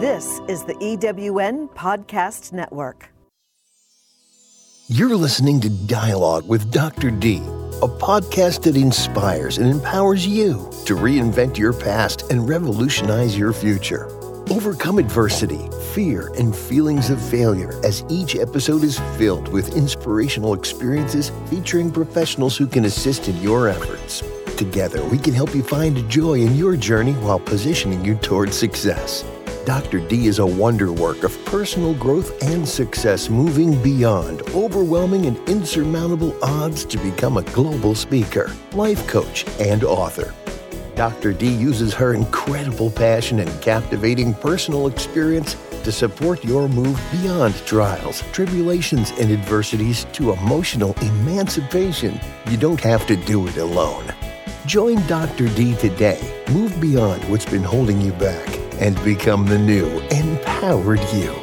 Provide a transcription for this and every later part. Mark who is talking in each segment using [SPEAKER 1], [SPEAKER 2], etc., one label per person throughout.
[SPEAKER 1] This is the EWN Podcast Network.
[SPEAKER 2] You're listening to Dialogue with Dr. D, a podcast that inspires and empowers you to reinvent your past and revolutionize your future. Overcome adversity, fear, and feelings of failure as each episode is filled with inspirational experiences featuring professionals who can assist in your efforts. Together, we can help you find joy in your journey while positioning you towards success. Dr. D is a wonder work of personal growth and success, moving beyond overwhelming and insurmountable odds to become a global speaker, life coach, and author. Dr. D uses her incredible passion and captivating personal experience to support your move beyond trials, tribulations, and adversities to emotional emancipation. You don't have to do it alone. Join Dr. D today. Move beyond what's been holding you back and become the new empowered you.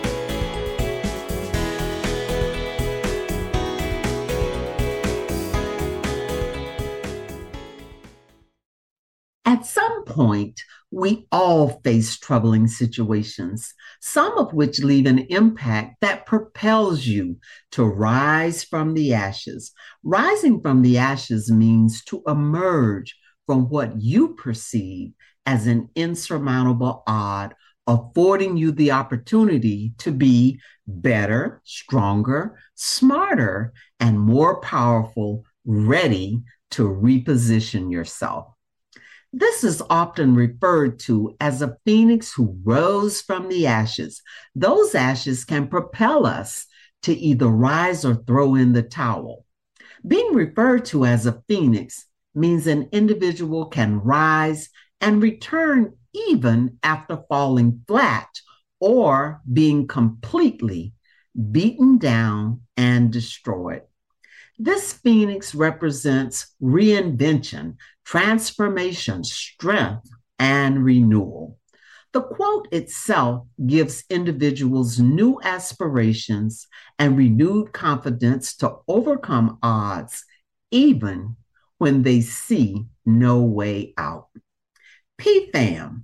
[SPEAKER 3] At some point, we all face troubling situations, some of which leave an impact that propels you to rise from the ashes. Rising from the ashes means to emerge from what you perceive as an insurmountable odd, affording you the opportunity to be better, stronger, smarter, and more powerful, ready to reposition yourself. This is often referred to as a phoenix who rose from the ashes. Those ashes can propel us to either rise or throw in the towel. Being referred to as a phoenix means an individual can rise and return even after falling flat or being completely beaten down and destroyed. This phoenix represents reinvention, transformation, strength, and renewal. The quote itself gives individuals new aspirations and renewed confidence to overcome odds, even when they see no way out. PFAM,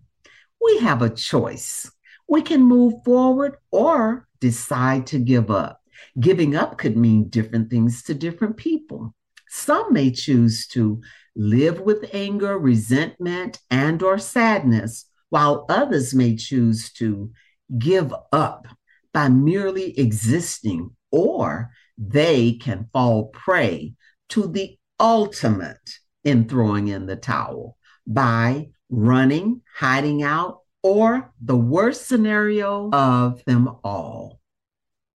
[SPEAKER 3] we have a choice. We can move forward or decide to give up. Giving up could mean different things to different people. Some may choose to live with anger, resentment, and or sadness, while others may choose to give up by merely existing or they can fall prey to the ultimate in throwing in the towel by running, hiding out, or the worst scenario of them all.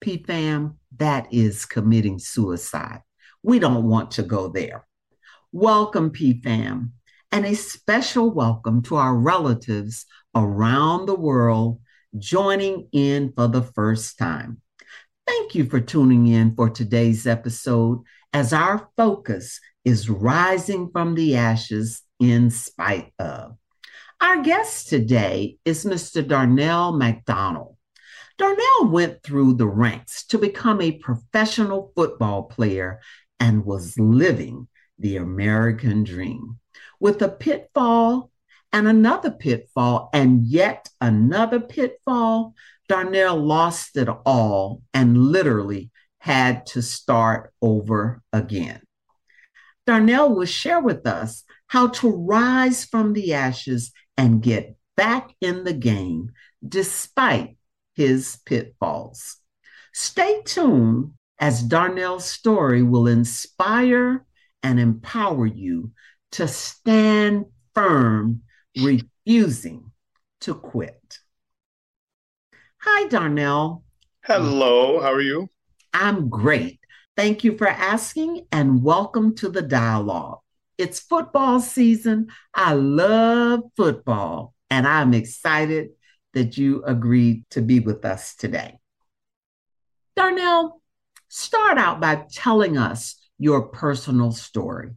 [SPEAKER 3] PFAM, that is committing suicide. We don't want to go there. Welcome, PFAM, and a special welcome to our relatives around the world joining in for the first time. Thank you for tuning in for today's episode as our focus is rising from the ashes in spite of. Our guest today is Mr. Darnell McDonald. Darnell went through the ranks to become a professional football player and was living the American dream. With a pitfall and another pitfall and yet another pitfall, Darnell lost it all and literally had to start over again. Darnell will share with us how to rise from the ashes and get back in the game despite his pitfalls. Stay tuned as Darnell's story will inspire and empower you to stand firm, refusing to quit. Hi, Darnell.
[SPEAKER 4] Hello, how are you?
[SPEAKER 3] I'm great. Thank you for asking and welcome to the dialogue. It's football season. I love football, and I'm excited that you agreed to be with us today. Darnell, start out by telling us your personal story.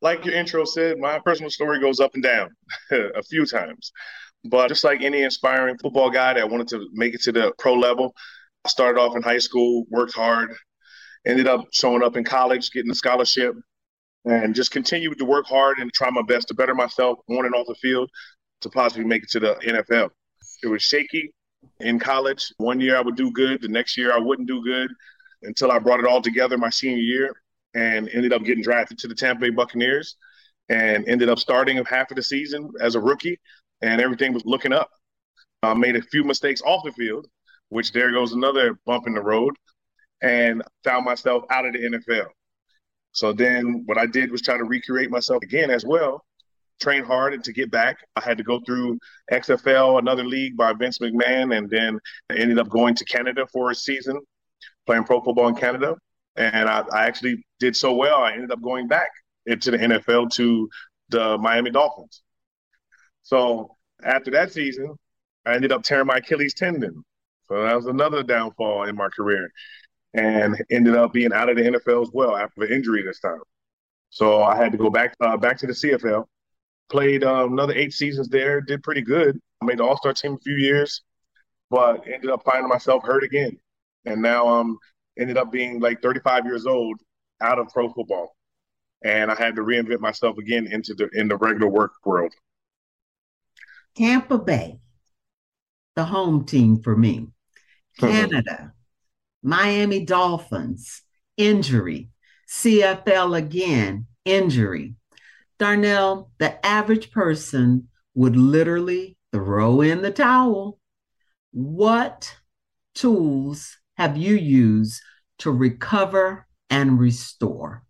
[SPEAKER 4] Like your intro said, my personal story goes up and down a few times. But just like any inspiring football guy that wanted to make it to the pro level, I started off in high school, worked hard, ended up showing up in college, getting a scholarship, and just continue to work hard and try my best to better myself on and off the field to possibly make it to the NFL. it was shaky in college. One year I would do good, the next year I wouldn't do good until I brought it all together my senior year and ended up getting drafted to the Tampa Bay Buccaneers and ended up starting half of the season as a rookie and everything was looking up. I made a few mistakes off the field, which there goes another bump in the road, and found myself out of the NFL. So then what I did was try to recreate myself again as well, train hard and to get back. I had to go through XFL, another league by Vince McMahon, and then I ended up going to Canada for a season, playing pro football in Canada. And I, I actually did so well, I ended up going back into the NFL to the Miami Dolphins. So after that season, I ended up tearing my Achilles tendon. So that was another downfall in my career and ended up being out of the NFL as well after the injury this time. So I had to go back uh, back to the CFL. Played um, another eight seasons there. Did pretty good. I made the All Star team a few years, but ended up finding myself hurt again. And now I'm um, ended up being like 35 years old, out of pro football, and I had to reinvent myself again into the in the regular work world.
[SPEAKER 3] Tampa Bay, the home team for me. Canada, Miami Dolphins, injury. CFL again, injury. Darnell, the average person would literally throw in the towel. What tools have you used to recover and restore?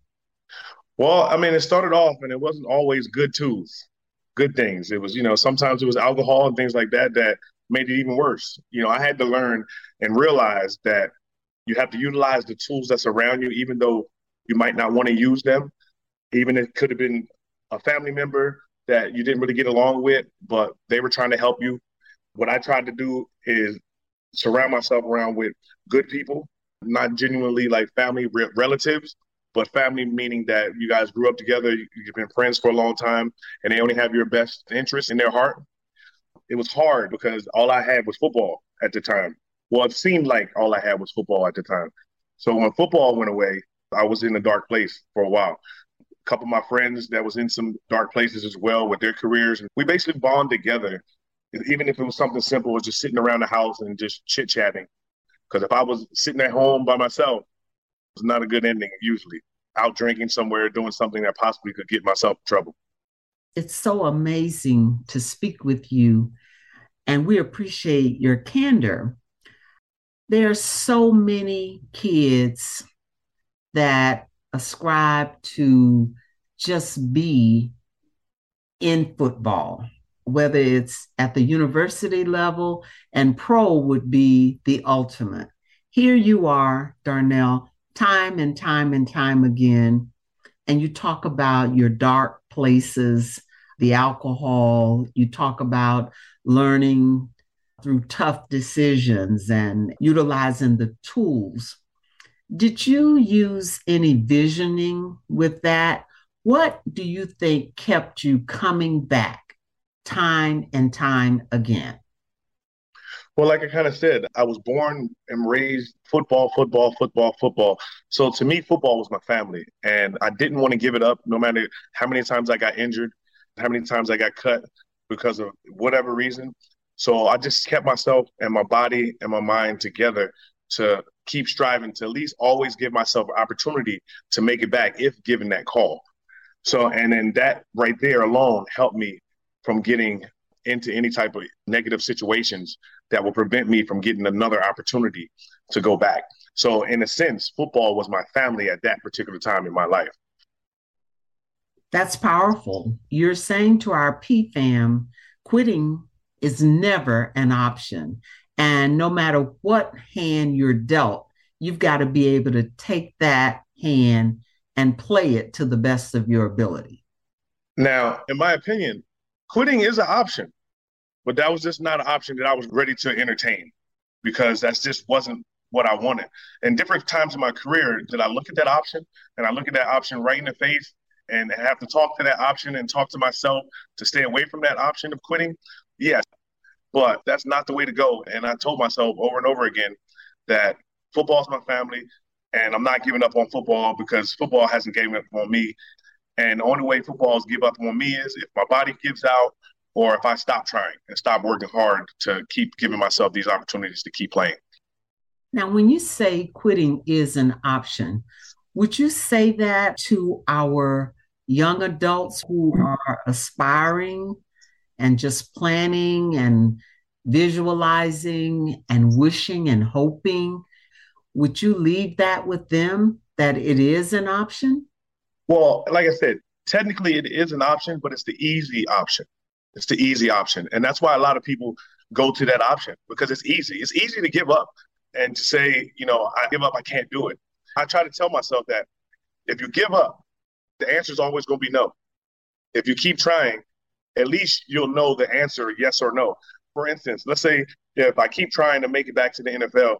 [SPEAKER 4] Well, I mean, it started off and it wasn't always good tools good things. It was, you know, sometimes it was alcohol and things like that that made it even worse. You know, I had to learn and realize that you have to utilize the tools that's around you, even though you might not want to use them. Even it could have been a family member that you didn't really get along with, but they were trying to help you. What I tried to do is surround myself around with good people, not genuinely like family re- relatives, but family meaning that you guys grew up together, you've been friends for a long time, and they only have your best interest in their heart. It was hard because all I had was football at the time. Well, it seemed like all I had was football at the time. So when football went away, I was in a dark place for a while. A couple of my friends that was in some dark places as well with their careers, we basically bond together. Even if it was something simple, as just sitting around the house and just chit chatting. Because if I was sitting at home by myself, it's not a good ending usually. Out drinking somewhere, doing something that possibly could get myself in trouble.
[SPEAKER 3] It's so amazing to speak with you, and we appreciate your candor. There are so many kids that ascribe to just be in football, whether it's at the university level, and pro would be the ultimate. Here you are, Darnell, time and time and time again. And you talk about your dark places, the alcohol, you talk about learning through tough decisions and utilizing the tools. Did you use any visioning with that? What do you think kept you coming back time and time again?
[SPEAKER 4] Well, like I kind of said, I was born and raised football, football, football, football. So to me, football was my family. And I didn't want to give it up no matter how many times I got injured, how many times I got cut because of whatever reason. So I just kept myself and my body and my mind together to keep striving to at least always give myself an opportunity to make it back if given that call. So, and then that right there alone helped me from getting into any type of negative situations that will prevent me from getting another opportunity to go back. So, in a sense, football was my family at that particular time in my life.
[SPEAKER 3] That's powerful. You're saying to our PFAM, quitting is never an option. And no matter what hand you're dealt, you've got to be able to take that hand and play it to the best of your ability.
[SPEAKER 4] Now, in my opinion, quitting is an option. But that was just not an option that I was ready to entertain because that just wasn't what I wanted. And different times in my career, did I look at that option and I look at that option right in the face and have to talk to that option and talk to myself to stay away from that option of quitting? Yes. But that's not the way to go. And I told myself over and over again that football is my family and I'm not giving up on football because football hasn't given up on me. And the only way football is give up on me is if my body gives out or if I stop trying and stop working hard to keep giving myself these opportunities to keep playing.
[SPEAKER 3] Now, when you say quitting is an option, would you say that to our young adults who are aspiring and just planning and visualizing and wishing and hoping? Would you leave that with them that it is an option?
[SPEAKER 4] Well, like I said, technically it is an option, but it's the easy option. It's the easy option. And that's why a lot of people go to that option because it's easy. It's easy to give up and to say, you know, I give up, I can't do it. I try to tell myself that if you give up, the answer is always going to be no. If you keep trying, at least you'll know the answer yes or no. For instance, let's say if I keep trying to make it back to the NFL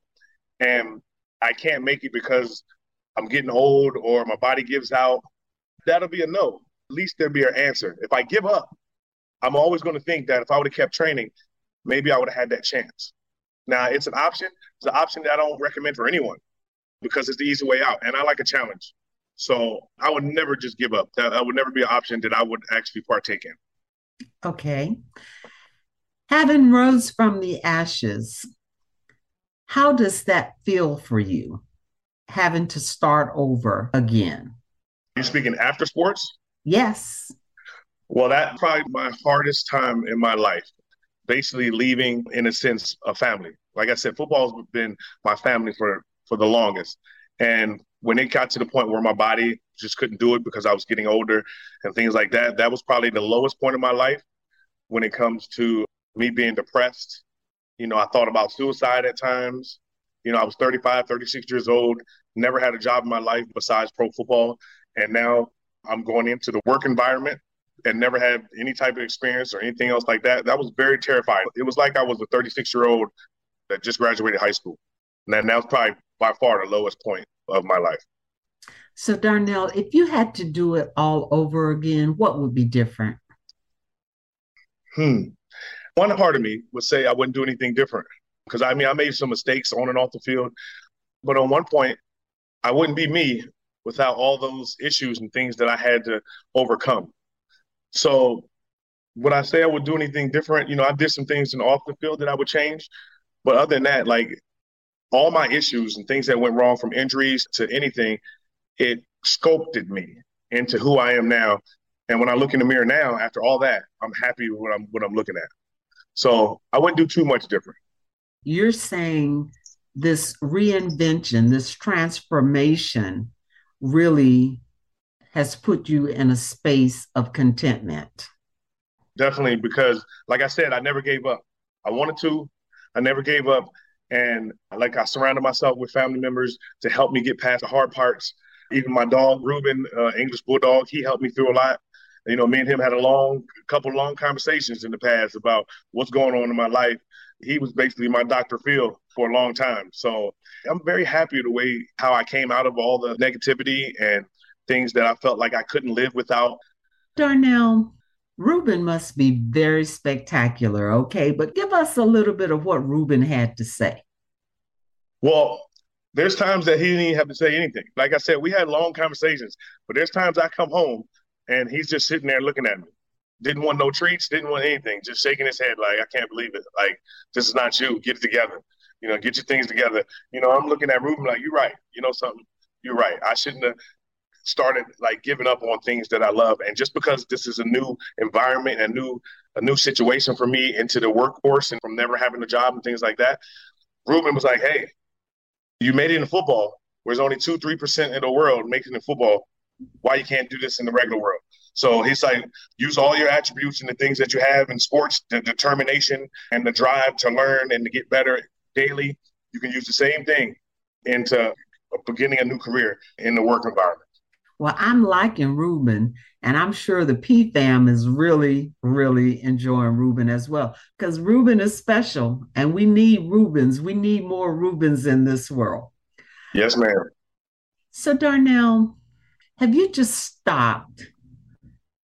[SPEAKER 4] and I can't make it because I'm getting old or my body gives out, that'll be a no. At least there'll be an answer. If I give up, I'm always going to think that if I would have kept training, maybe I would have had that chance. Now, it's an option. It's an option that I don't recommend for anyone because it's the easy way out. And I like a challenge. So I would never just give up. That, that would never be an option that I would actually partake in.
[SPEAKER 3] Okay. Having rose from the ashes, how does that feel for you? Having to start over again.
[SPEAKER 4] You speaking after sports?
[SPEAKER 3] Yes.
[SPEAKER 4] Well, that's probably my hardest time in my life. Basically, leaving, in a sense, a family. Like I said, football's been my family for for the longest. And when it got to the point where my body just couldn't do it because I was getting older and things like that, that was probably the lowest point of my life when it comes to me being depressed. You know, I thought about suicide at times. You know, I was 35, 36 years old, never had a job in my life besides pro football. And now I'm going into the work environment and never had any type of experience or anything else like that. That was very terrifying. It was like I was a 36 year old that just graduated high school. And that was probably by far the lowest point of my life.
[SPEAKER 3] So, Darnell, if you had to do it all over again, what would be different?
[SPEAKER 4] Hmm. One part of me would say I wouldn't do anything different because I mean, I made some mistakes on and off the field. But on one point, I wouldn't be me without all those issues and things that I had to overcome. So, would I say I would do anything different? You know, I did some things in off the field that I would change. But other than that, like all my issues and things that went wrong from injuries to anything, it sculpted me into who I am now. And when I look in the mirror now, after all that, I'm happy with what I'm what I'm looking at. So I wouldn't do too much different.
[SPEAKER 3] You're saying this reinvention, this transformation really has put you in a space of contentment.
[SPEAKER 4] Definitely, because like I said, I never gave up. I wanted to, I never gave up. And like I surrounded myself with family members to help me get past the hard parts. Even my dog, Ruben, uh, English Bulldog, he helped me through a lot. You know, me and him had a long, couple long conversations in the past about what's going on in my life. He was basically my Dr. Phil for a long time. So I'm very happy the way how I came out of all the negativity and things that I felt like I couldn't live without.
[SPEAKER 3] Darnell, Ruben must be very spectacular, okay? But give us a little bit of what Ruben had to say.
[SPEAKER 4] Well, there's times that he didn't even have to say anything. Like I said, we had long conversations, but there's times I come home and he's just sitting there looking at me. Didn't want no treats, didn't want anything, just shaking his head like, I can't believe it. Like, this is not you. Get it together. You know, get your things together. You know, I'm looking at Ruben like, you're right. You know something? You're right. I shouldn't have started like giving up on things that I love. And just because this is a new environment, a new a new situation for me into the workforce and from never having a job and things like that, Ruben was like, Hey, you made it in football, whereas only two, three percent in the world making it in football. Why you can't do this in the regular world? So he's like, use all your attributes and the things that you have in sports, the determination and the drive to learn and to get better daily. You can use the same thing into beginning a new career in the work environment.
[SPEAKER 3] Well, I'm liking Ruben, and I'm sure the P fam is really, really enjoying Ruben as well because Ruben is special, and we need Rubens. We need more Rubens in this world.
[SPEAKER 4] Yes, ma'am.
[SPEAKER 3] So, Darnell, have you just stopped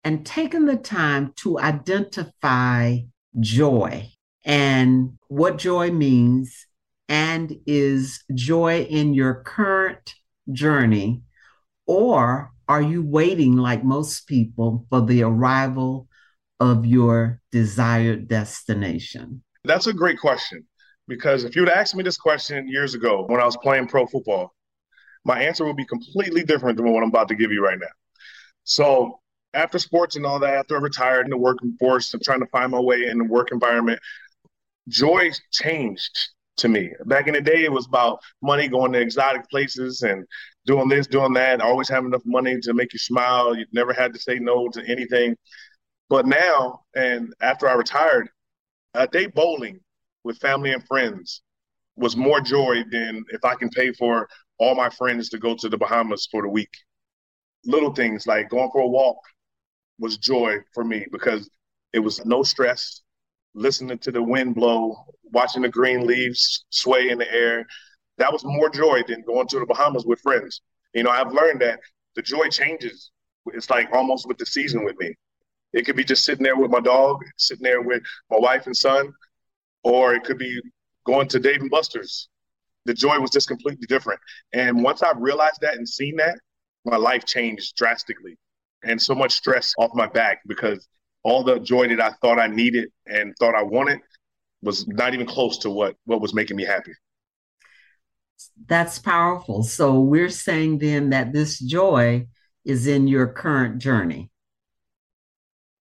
[SPEAKER 3] and taken the time to identify joy and what joy means, and is joy in your current journey? Or are you waiting, like most people, for the arrival of your desired destination?
[SPEAKER 4] That's a great question because if you would asked me this question years ago when I was playing pro football, my answer would be completely different than what I'm about to give you right now. So, after sports and all that, after I retired in the working force and trying to find my way in the work environment, joy changed to me. Back in the day, it was about money, going to exotic places and doing this, doing that, always having enough money to make you smile. You never had to say no to anything. But now, and after I retired, a day bowling with family and friends was more joy than if I can pay for all my friends to go to the Bahamas for the week. Little things like going for a walk was joy for me because it was no stress, listening to the wind blow, watching the green leaves sway in the air. That was more joy than going to the Bahamas with friends. You know, I've learned that the joy changes. It's like almost with the season with me. It could be just sitting there with my dog, sitting there with my wife and son, or it could be going to Dave and Buster's. The joy was just completely different. And once I realized that and seen that, my life changed drastically and so much stress off my back because all the joy that I thought I needed and thought I wanted was not even close to what what was making me happy.
[SPEAKER 3] That's powerful. So we're saying then that this joy is in your current journey.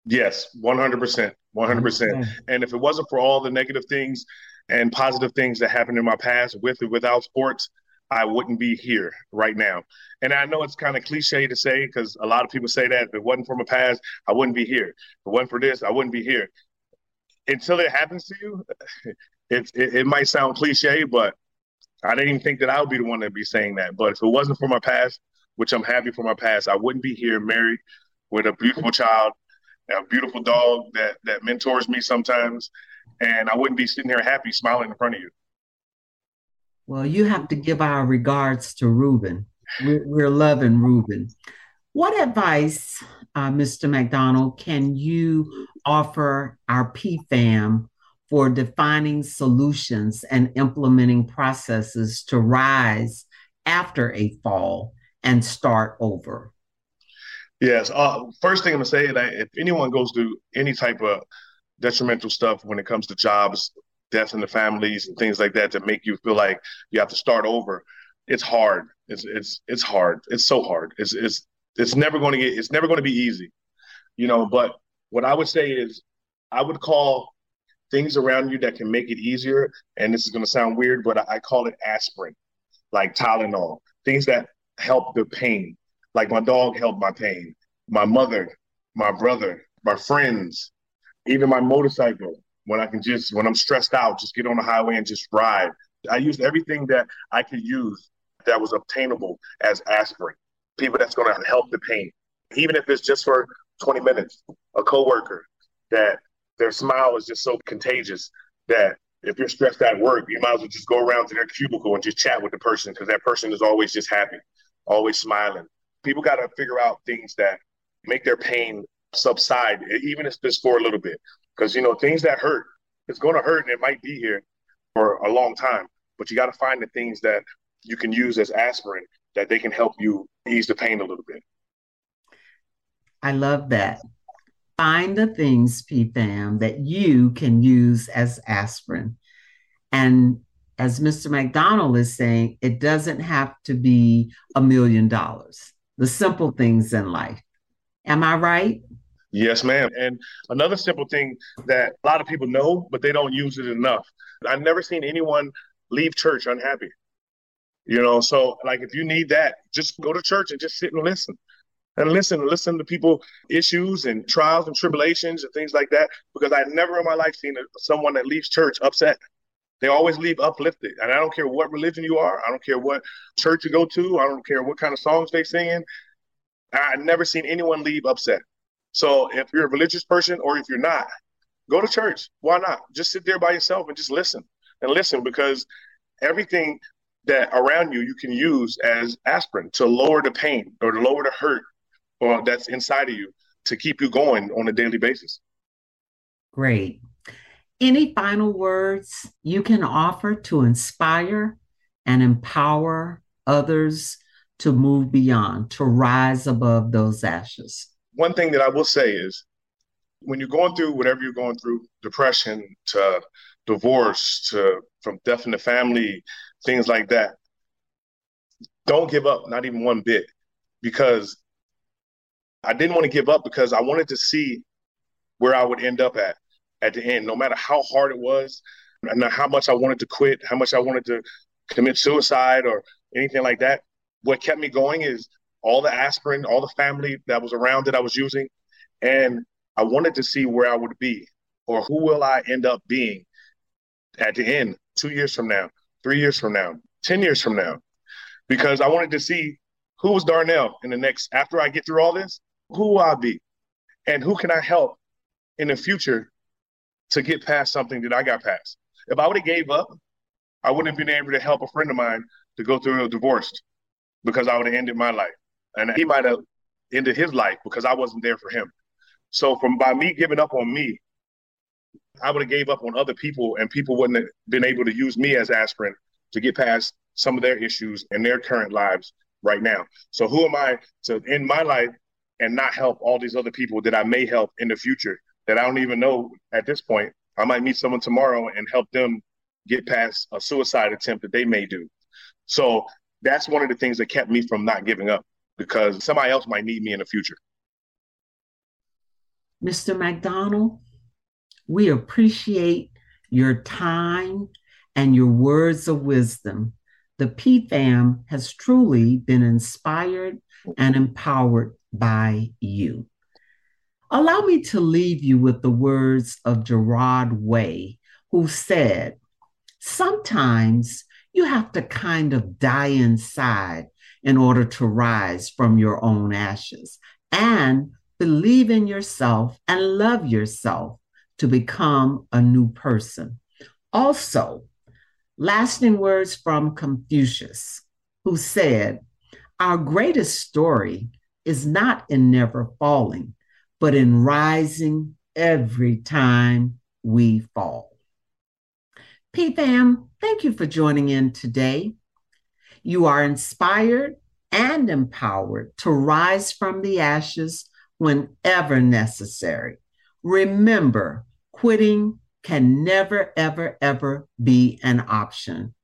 [SPEAKER 4] Yes, 100%. 100%. Okay. And if it wasn't for all the negative things and positive things that happened in my past with or without sports, I wouldn't be here right now. And I know it's kind of cliche to say because a lot of people say that if it wasn't for my past, I wouldn't be here. If it wasn't for this, I wouldn't be here. Until it happens to you, it, it, it might sound cliche, but I didn't even think that I would be the one to be saying that. But if it wasn't for my past, which I'm happy for my past, I wouldn't be here married with a beautiful child, a beautiful dog that that mentors me sometimes, and I wouldn't be sitting here happy smiling in front of you.
[SPEAKER 3] Well, you have to give our regards to Ruben. We're, we're loving Ruben. What advice, uh, Mr. McDonald, can you offer our PFAM for defining solutions and implementing processes to rise after a fall and start over?
[SPEAKER 4] Yes. Uh, first thing I'm gonna say that if anyone goes through any type of detrimental stuff when it comes to jobs, deaths in the families, and things like that, to make you feel like you have to start over, it's hard. It's it's it's hard. It's so hard. It's it's it's never going to get. It's never going to be easy, you know. But what I would say is, I would call things around you that can make it easier. And this is going to sound weird, but I call it aspirin, like Tylenol, things that help the pain like my dog helped my pain, my mother, my brother, my friends, even my motorcycle. When I can just, when I'm stressed out, just get on the highway and just ride. I used everything that I could use that was obtainable as aspirin. People that's going to help the pain, even if it's just for 20 minutes. A coworker that their smile is just so contagious that if you're stressed at work, you might as well just go around to their cubicle and just chat with the person because that person is always just happy, always smiling, people got to figure out things that make their pain subside, even if it's for a little bit. Because, you know, things that hurt, it's going to hurt and it might be here for a long time. But you got to find the things that you can use as aspirin that they can help you ease the pain a little bit.
[SPEAKER 3] I love that. Find the things, PFAM, that you can use as aspirin. And as Mr. McDonald is saying, it doesn't have to be a million dollars the simple things in life. Am I right?
[SPEAKER 4] Yes, ma'am. And another simple thing that a lot of people know, but they don't use it enough. I've never seen anyone leave church unhappy. You know, so like if you need that, just go to church and just sit and listen. And listen, listen to people issues and trials and tribulations and things like that. Because I've never in my life seen someone that leaves church upset. They always leave uplifted. And I don't care what religion you are. I don't care what church you go to. I don't care what kind of songs they sing. I've never seen anyone leave upset. So if you're a religious person or if you're not, go to church. Why not? Just sit there by yourself and just listen and listen because everything that around you you can use as aspirin to lower the pain or to lower the hurt or that's inside of you to keep you going on a daily basis.
[SPEAKER 3] Great. Any final words you can offer to inspire and empower others to move beyond, to rise above those ashes?
[SPEAKER 4] One thing that I will say is when you're going through whatever you're going through, depression to divorce to from death in the family, things like that, don't give up, not even one bit, because I didn't want to give up because I wanted to see where I would end up at at the end, no matter how hard it was, and how much I wanted to quit, how much I wanted to commit suicide or anything like that. What kept me going is all the aspirin, all the family that was around that I was using, and I wanted to see where I would be or who will I end up being at the end, two years from now, three years from now, 10 years from now, because I wanted to see who was Darnell in the next, after I get through all this, who will I be? And who can I help in the future to get past something that I got past? If I would have gave up, I wouldn't have been able to help a friend of mine to go through a divorce because I would have ended my life. And he might have ended his life because I wasn't there for him. So from by me giving up on me, I would have gave up on other people and people wouldn't have been able to use me as aspirin to get past some of their issues in their current lives right now. So who am I to end my life and not help all these other people that I may help in the future that I don't even know at this point. I might meet someone tomorrow and help them get past a suicide attempt that they may do. So that's one of the things that kept me from not giving up because somebody else might need me in the future.
[SPEAKER 3] Mr. McDonald, we appreciate your time and your words of wisdom. The PFAM has truly been inspired and empowered by you. Allow me to leave you with the words of Gerard Way, who said, Sometimes you have to kind of die inside in order to rise from your own ashes and believe in yourself and love yourself to become a new person. Also, lasting words from Confucius, who said, Our greatest story is not in never falling, but in rising every time we fall. PFAM, thank you for joining in today. You are inspired and empowered to rise from the ashes whenever necessary. Remember, quitting can never, ever, ever be an option.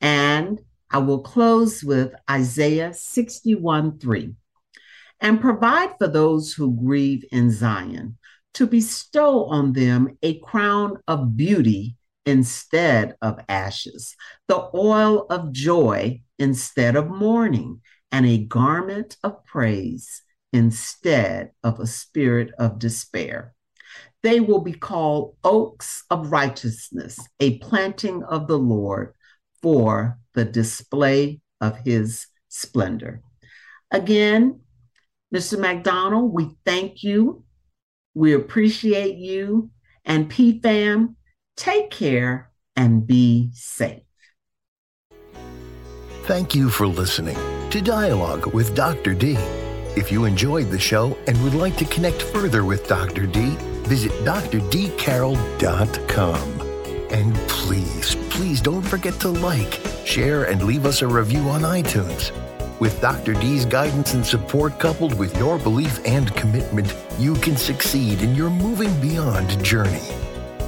[SPEAKER 3] And I will close with Isaiah 61 3 and provide for those who grieve in Zion, to bestow on them a crown of beauty instead of ashes, the oil of joy instead of mourning, and a garment of praise instead of a spirit of despair. They will be called oaks of righteousness, a planting of the Lord for the display of his splendor. Again, Mr. McDonald, we thank you. We appreciate you. And PFAM, take care and be safe.
[SPEAKER 2] Thank you for listening to Dialogue with Dr. D. If you enjoyed the show and would like to connect further with Dr. D, visit drdcarroll.com. And please, please don't forget to like, share, and leave us a review on iTunes. With Dr. D's guidance and support coupled with your belief and commitment, you can succeed in your moving beyond journey.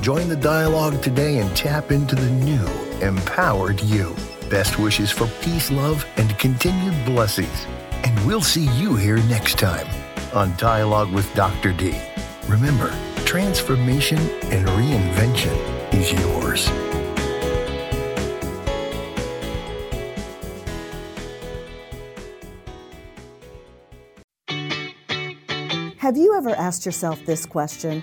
[SPEAKER 2] Join the dialogue today and tap into the new, empowered you. Best wishes for peace, love, and continued blessings. And we'll see you here next time on Dialogue with Dr. D. Remember, transformation and reinvention is yours.
[SPEAKER 1] Have you ever asked yourself this question?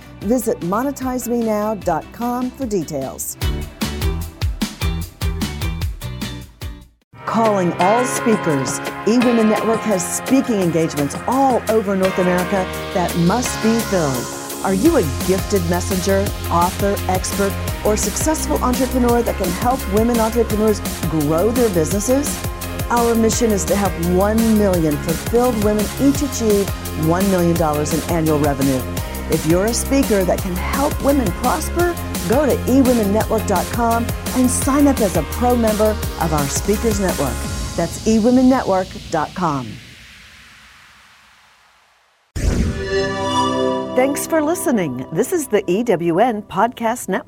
[SPEAKER 1] Visit monetizemenow.com for details. Calling all speakers, eWomen Network has speaking engagements all over North America that must be filled. Are you a gifted messenger, author, expert, or successful entrepreneur that can help women entrepreneurs grow their businesses? Our mission is to help 1 million fulfilled women each achieve $1 million in annual revenue. If you're a speaker that can help women prosper, go to eWomenNetwork.com and sign up as a pro member of our Speakers Network. That's eWomenNetwork.com. Thanks for listening. This is the EWN Podcast Network.